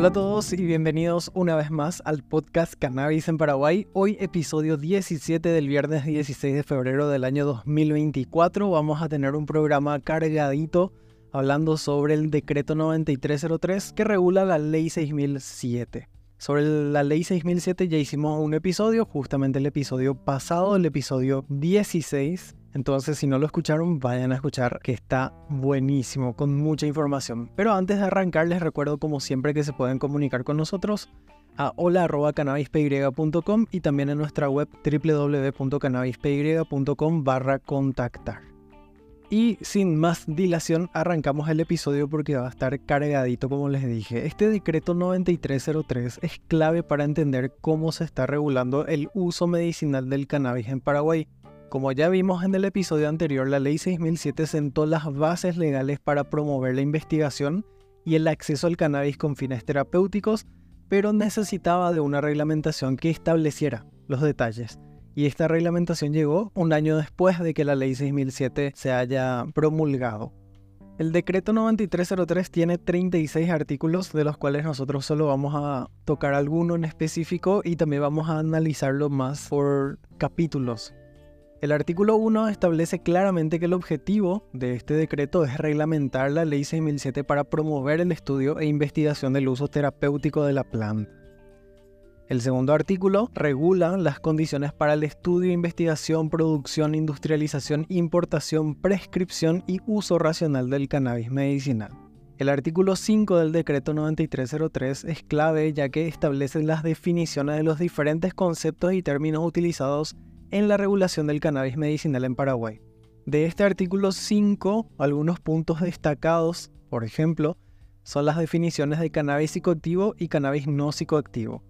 Hola a todos y bienvenidos una vez más al podcast Cannabis en Paraguay. Hoy episodio 17 del viernes 16 de febrero del año 2024. Vamos a tener un programa cargadito hablando sobre el decreto 9303 que regula la ley 6007. Sobre la ley 6007 ya hicimos un episodio, justamente el episodio pasado, el episodio 16. Entonces, si no lo escucharon, vayan a escuchar que está buenísimo, con mucha información. Pero antes de arrancar, les recuerdo como siempre que se pueden comunicar con nosotros a hola.cannabispy.com y también en nuestra web www.cannabispy.com barra contactar. Y sin más dilación, arrancamos el episodio porque va a estar cargadito, como les dije. Este decreto 9303 es clave para entender cómo se está regulando el uso medicinal del cannabis en Paraguay. Como ya vimos en el episodio anterior, la Ley 6007 sentó las bases legales para promover la investigación y el acceso al cannabis con fines terapéuticos, pero necesitaba de una reglamentación que estableciera los detalles y esta reglamentación llegó un año después de que la ley 6007 se haya promulgado. El decreto 9303 tiene 36 artículos de los cuales nosotros solo vamos a tocar alguno en específico y también vamos a analizarlo más por capítulos. El artículo 1 establece claramente que el objetivo de este decreto es reglamentar la ley 6007 para promover el estudio e investigación del uso terapéutico de la planta. El segundo artículo regula las condiciones para el estudio, investigación, producción, industrialización, importación, prescripción y uso racional del cannabis medicinal. El artículo 5 del decreto 9303 es clave ya que establece las definiciones de los diferentes conceptos y términos utilizados en la regulación del cannabis medicinal en Paraguay. De este artículo 5, algunos puntos destacados, por ejemplo, son las definiciones de cannabis psicoactivo y cannabis no psicoactivo.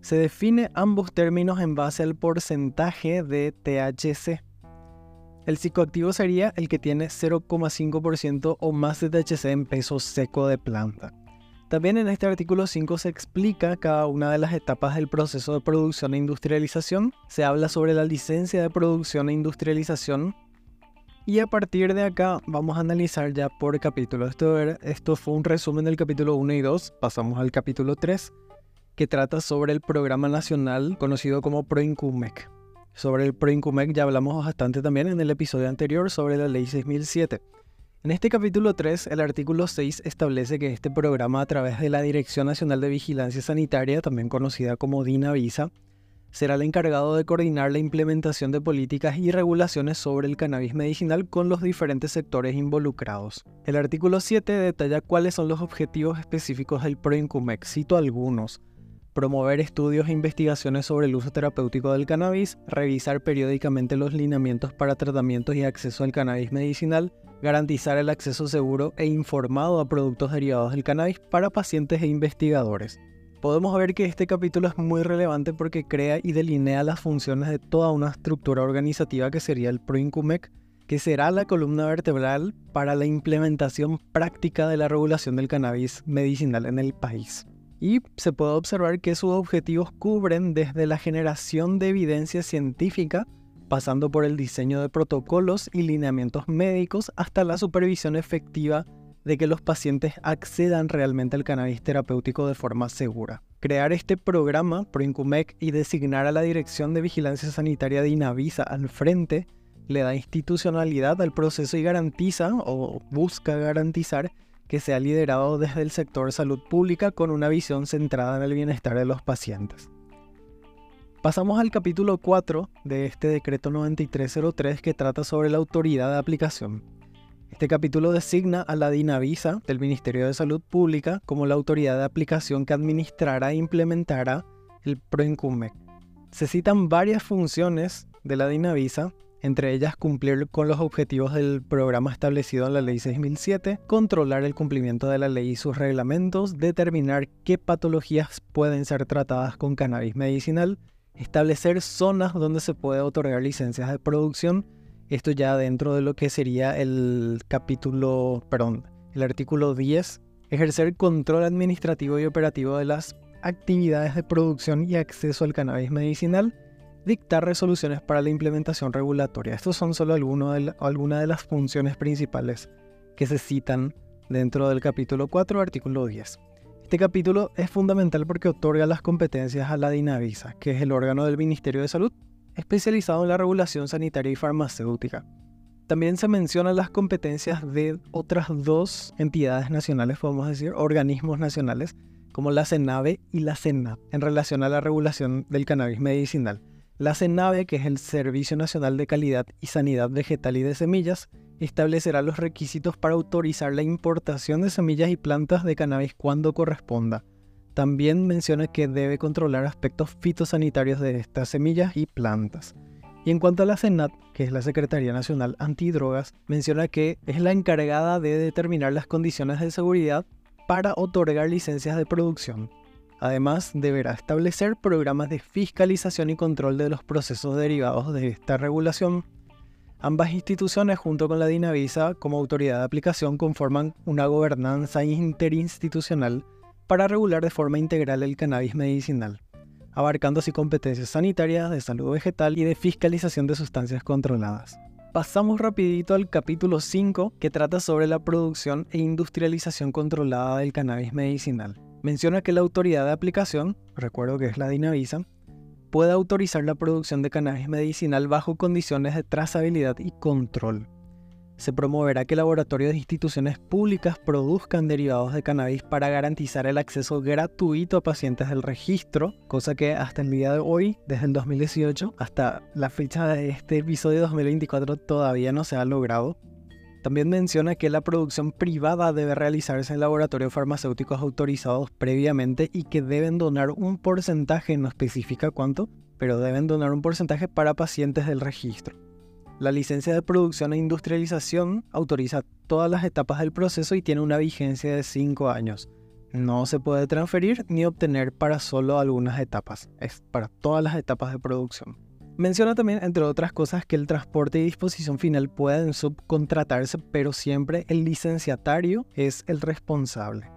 Se define ambos términos en base al porcentaje de THC. El psicoactivo sería el que tiene 0,5% o más de THC en peso seco de planta. También en este artículo 5 se explica cada una de las etapas del proceso de producción e industrialización, se habla sobre la licencia de producción e industrialización y a partir de acá vamos a analizar ya por capítulo. Esto, fue un resumen del capítulo 1 y 2, pasamos al capítulo 3 que trata sobre el programa nacional conocido como ProIncumec. Sobre el ProIncumec ya hablamos bastante también en el episodio anterior sobre la ley 6007. En este capítulo 3, el artículo 6 establece que este programa a través de la Dirección Nacional de Vigilancia Sanitaria, también conocida como DINAVISA, será el encargado de coordinar la implementación de políticas y regulaciones sobre el cannabis medicinal con los diferentes sectores involucrados. El artículo 7 detalla cuáles son los objetivos específicos del ProIncumec. Cito algunos promover estudios e investigaciones sobre el uso terapéutico del cannabis, revisar periódicamente los lineamientos para tratamientos y acceso al cannabis medicinal, garantizar el acceso seguro e informado a productos derivados del cannabis para pacientes e investigadores. Podemos ver que este capítulo es muy relevante porque crea y delinea las funciones de toda una estructura organizativa que sería el PROINCUMEC, que será la columna vertebral para la implementación práctica de la regulación del cannabis medicinal en el país y se puede observar que sus objetivos cubren desde la generación de evidencia científica, pasando por el diseño de protocolos y lineamientos médicos hasta la supervisión efectiva de que los pacientes accedan realmente al cannabis terapéutico de forma segura. Crear este programa ProIncumec y designar a la Dirección de Vigilancia Sanitaria de Inavisa al frente le da institucionalidad al proceso y garantiza o busca garantizar que sea liderado desde el sector salud pública con una visión centrada en el bienestar de los pacientes. Pasamos al capítulo 4 de este decreto 9303 que trata sobre la autoridad de aplicación. Este capítulo designa a la DINAVISA del Ministerio de Salud Pública como la autoridad de aplicación que administrará e implementará el PROINCUMEC. Se citan varias funciones de la DINAVISA entre ellas cumplir con los objetivos del programa establecido en la Ley 6007, controlar el cumplimiento de la ley y sus reglamentos, determinar qué patologías pueden ser tratadas con cannabis medicinal, establecer zonas donde se puede otorgar licencias de producción, esto ya dentro de lo que sería el capítulo, perdón, el artículo 10, ejercer control administrativo y operativo de las actividades de producción y acceso al cannabis medicinal, dictar resoluciones para la implementación regulatoria. Estos son solo algunas de, las funciones principales que se citan dentro del capítulo 4, artículo 10. Este capítulo es fundamental porque otorga las competencias a la DINAVISA, que es el órgano del Ministerio de Salud especializado en la regulación sanitaria y farmacéutica. También se mencionan las competencias de otras dos entidades nacionales, podemos decir, organismos nacionales, como la CENAVE y la CENAP, en relación a la regulación del cannabis medicinal. La CENAVE, que es el Servicio Nacional de Calidad y Sanidad Vegetal y de Semillas, establecerá los requisitos para autorizar la importación de semillas y plantas de cannabis cuando corresponda. También menciona que debe controlar aspectos fitosanitarios de estas semillas y plantas. Y en cuanto a la CENAT, que es la Secretaría Nacional Antidrogas, menciona que es la encargada de determinar las condiciones de seguridad para otorgar licencias de producción. Además, deberá establecer programas de fiscalización y control de los procesos derivados de esta regulación. Ambas instituciones, junto con la DINAVISA como autoridad de aplicación, conforman una gobernanza interinstitucional para regular de forma integral el cannabis medicinal, abarcando así competencias sanitarias, de salud vegetal y de fiscalización de sustancias controladas. Pasamos rapidito al capítulo 5 que trata sobre la producción e industrialización controlada del cannabis medicinal. Menciona que la autoridad de aplicación, recuerdo que es la DINAVISA, puede autorizar la producción de cannabis medicinal bajo condiciones de trazabilidad y control. Se promoverá que laboratorios de instituciones públicas produzcan derivados de cannabis para garantizar el acceso gratuito a pacientes del registro, cosa que hasta el día de hoy, desde el 2018 hasta la fecha de este episodio 2024, todavía no se ha logrado. También menciona que la producción privada debe realizarse en laboratorios farmacéuticos autorizados previamente y que deben donar un porcentaje, no especifica cuánto, pero deben donar un porcentaje para pacientes del registro. La licencia de producción e industrialización autoriza todas las etapas del proceso y tiene una vigencia de 5 años. No se puede transferir ni obtener para solo algunas etapas, es para todas las etapas de producción. Menciona también, entre otras cosas, que el transporte y disposición final pueden subcontratarse, pero siempre el licenciatario es el responsable.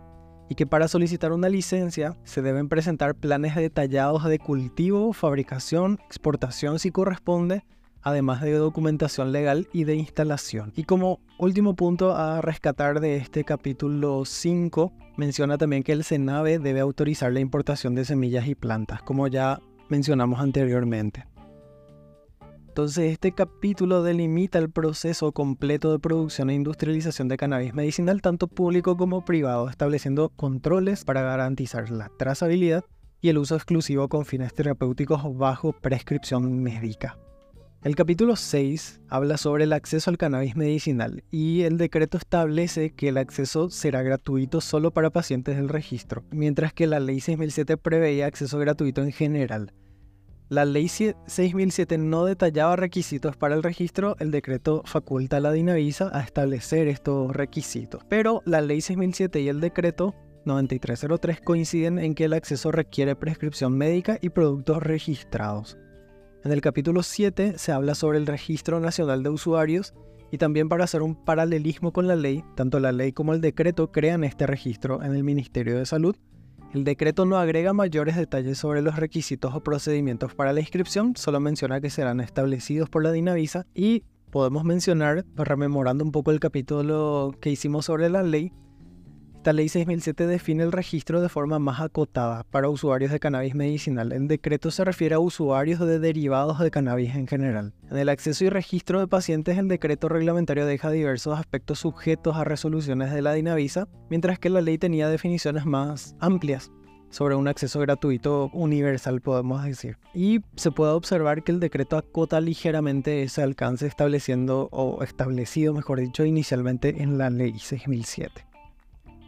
Y que para solicitar una licencia se deben presentar planes detallados de cultivo, fabricación, exportación si corresponde, además de documentación legal y de instalación. Y como último punto a rescatar de este capítulo 5, menciona también que el SENAVE debe autorizar la importación de semillas y plantas, como ya mencionamos anteriormente. Entonces este capítulo delimita el proceso completo de producción e industrialización de cannabis medicinal, tanto público como privado, estableciendo controles para garantizar la trazabilidad y el uso exclusivo con fines terapéuticos bajo prescripción médica. El capítulo 6 habla sobre el acceso al cannabis medicinal y el decreto establece que el acceso será gratuito solo para pacientes del registro, mientras que la ley 6007 preveía acceso gratuito en general. La ley 6007 no detallaba requisitos para el registro, el decreto faculta a la DINAVISA a establecer estos requisitos, pero la ley 6007 y el decreto 9303 coinciden en que el acceso requiere prescripción médica y productos registrados. En el capítulo 7 se habla sobre el Registro Nacional de Usuarios y también para hacer un paralelismo con la ley, tanto la ley como el decreto crean este registro en el Ministerio de Salud. El decreto no agrega mayores detalles sobre los requisitos o procedimientos para la inscripción, solo menciona que serán establecidos por la Dinavisa y podemos mencionar, rememorando un poco el capítulo que hicimos sobre la ley, esta ley 6007 define el registro de forma más acotada para usuarios de cannabis medicinal. El decreto se refiere a usuarios de derivados de cannabis en general. En el acceso y registro de pacientes, el decreto reglamentario deja diversos aspectos sujetos a resoluciones de la DINAVISA, mientras que la ley tenía definiciones más amplias sobre un acceso gratuito universal, podemos decir. Y se puede observar que el decreto acota ligeramente ese alcance estableciendo, o establecido, mejor dicho, inicialmente en la ley 6007.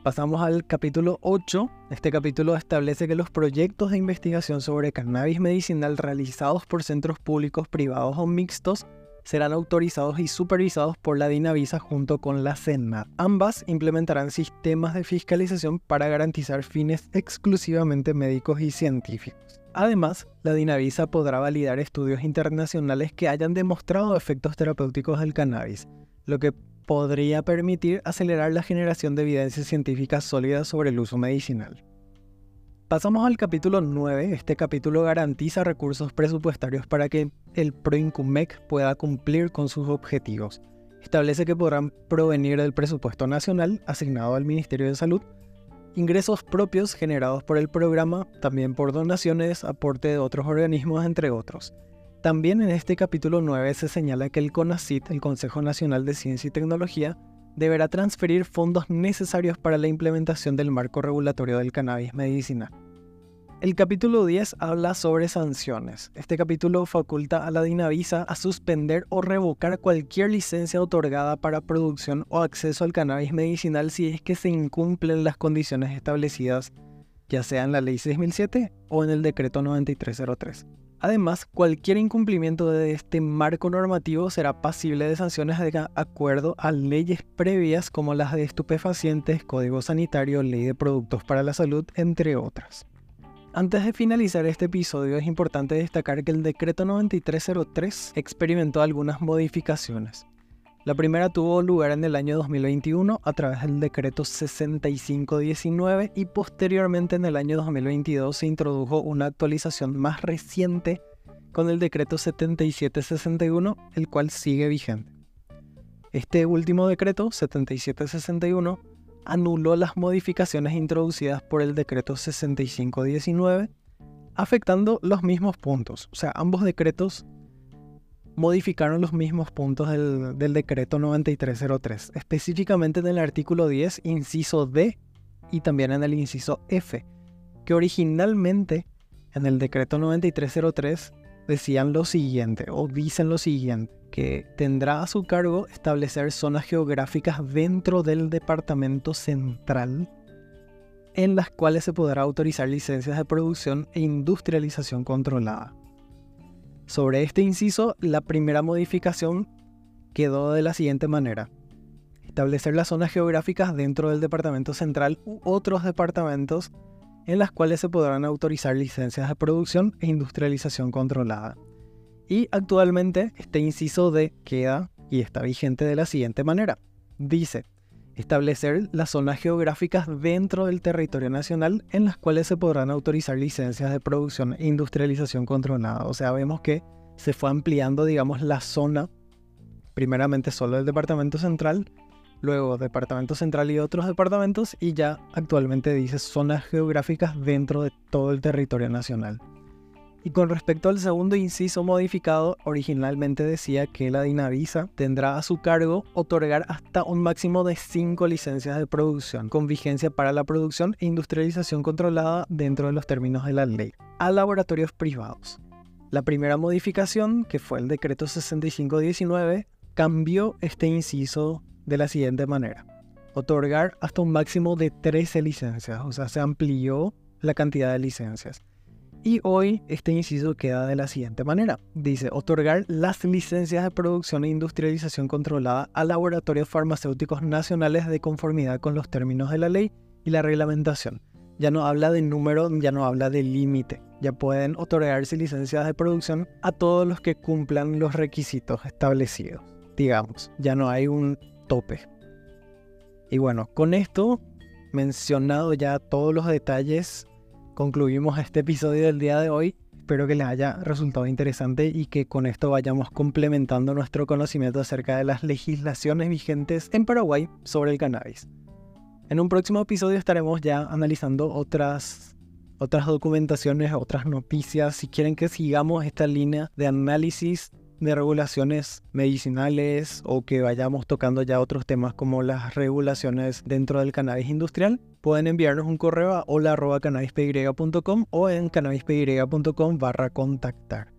Pasamos al capítulo 8. Este capítulo establece que los proyectos de investigación sobre cannabis medicinal realizados por centros públicos, privados o mixtos serán autorizados y supervisados por la DINAVISA junto con la CENMAT. Ambas implementarán sistemas de fiscalización para garantizar fines exclusivamente médicos y científicos. Además, la DINAVISA podrá validar estudios internacionales que hayan demostrado efectos terapéuticos del cannabis, lo que podría permitir acelerar la generación de evidencia científica sólida sobre el uso medicinal. Pasamos al capítulo 9. Este capítulo garantiza recursos presupuestarios para que el PROINCUMEC pueda cumplir con sus objetivos. Establece que podrán provenir del presupuesto nacional asignado al Ministerio de Salud ingresos propios generados por el programa, también por donaciones, aporte de otros organismos, entre otros. También en este capítulo 9 se señala que el CONACIT, el Consejo Nacional de Ciencia y Tecnología, deberá transferir fondos necesarios para la implementación del marco regulatorio del cannabis medicinal. El capítulo 10 habla sobre sanciones. Este capítulo faculta a la Dinavisa a suspender o revocar cualquier licencia otorgada para producción o acceso al cannabis medicinal si es que se incumplen las condiciones establecidas, ya sea en la Ley 6007 o en el Decreto 9303. Además, cualquier incumplimiento de este marco normativo será pasible de sanciones de acuerdo a leyes previas como las de estupefacientes, Código Sanitario, Ley de Productos para la Salud, entre otras. Antes de finalizar este episodio es importante destacar que el decreto 9303 experimentó algunas modificaciones. La primera tuvo lugar en el año 2021 a través del decreto 6519 y posteriormente en el año 2022 se introdujo una actualización más reciente con el decreto 7761, el cual sigue vigente. Este último decreto, 7761, anuló las modificaciones introducidas por el decreto 6519, afectando los mismos puntos. O sea, ambos decretos modificaron los mismos puntos del, decreto 9303, específicamente en el artículo 10, inciso D y también en el inciso F, que originalmente en el decreto 9303 decían lo siguiente, o dicen lo siguiente, que tendrá a su cargo establecer zonas geográficas dentro del departamento central en las cuales se podrá autorizar licencias de producción e industrialización controlada. Sobre este inciso, la primera modificación quedó de la siguiente manera. Establecer las zonas geográficas dentro del departamento central u otros departamentos en las cuales se podrán autorizar licencias de producción e industrialización controlada. Y actualmente este inciso D queda y está vigente de la siguiente manera. Dice, establecer las zonas geográficas dentro del territorio nacional en las cuales se podrán autorizar licencias de producción e industrialización controlada. O sea, vemos que se fue ampliando, digamos, la zona, primeramente solo del departamento central, luego departamento central y otros departamentos, y ya actualmente dice zonas geográficas dentro de todo el territorio nacional. Y con respecto al segundo inciso modificado, originalmente decía que la Dinavisa tendrá a su cargo otorgar hasta un máximo de 5 licencias de producción, con vigencia para la producción e industrialización controlada dentro de los términos de la ley, a laboratorios privados. La primera modificación, que fue el decreto 6519, cambió este inciso de la siguiente manera. Otorgar hasta un máximo de 13 licencias, o sea, se amplió la cantidad de licencias. Y hoy este inciso queda de la siguiente manera. Dice, otorgar las licencias de producción e industrialización controlada a laboratorios farmacéuticos nacionales de conformidad con los términos de la ley y la reglamentación. Ya no habla de número, ya no habla de límite. Ya pueden otorgarse licencias de producción a todos los que cumplan los requisitos establecidos. Digamos, ya no hay un tope. Y bueno, con esto, mencionado ya todos los detalles concluimos este episodio del día de hoy. Espero que les haya resultado interesante y que con esto vayamos complementando nuestro conocimiento acerca de las legislaciones vigentes en Paraguay sobre el cannabis. En un próximo episodio estaremos ya analizando otras otras documentaciones, otras noticias, si quieren que sigamos esta línea de análisis de regulaciones medicinales o que vayamos tocando ya otros temas como las regulaciones dentro del cannabis industrial, pueden enviarnos un correo a hola.cannabispy.com o en cannabispy.com barra contactar.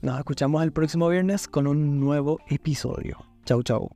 Nos escuchamos el próximo viernes con un nuevo episodio. Chau chau.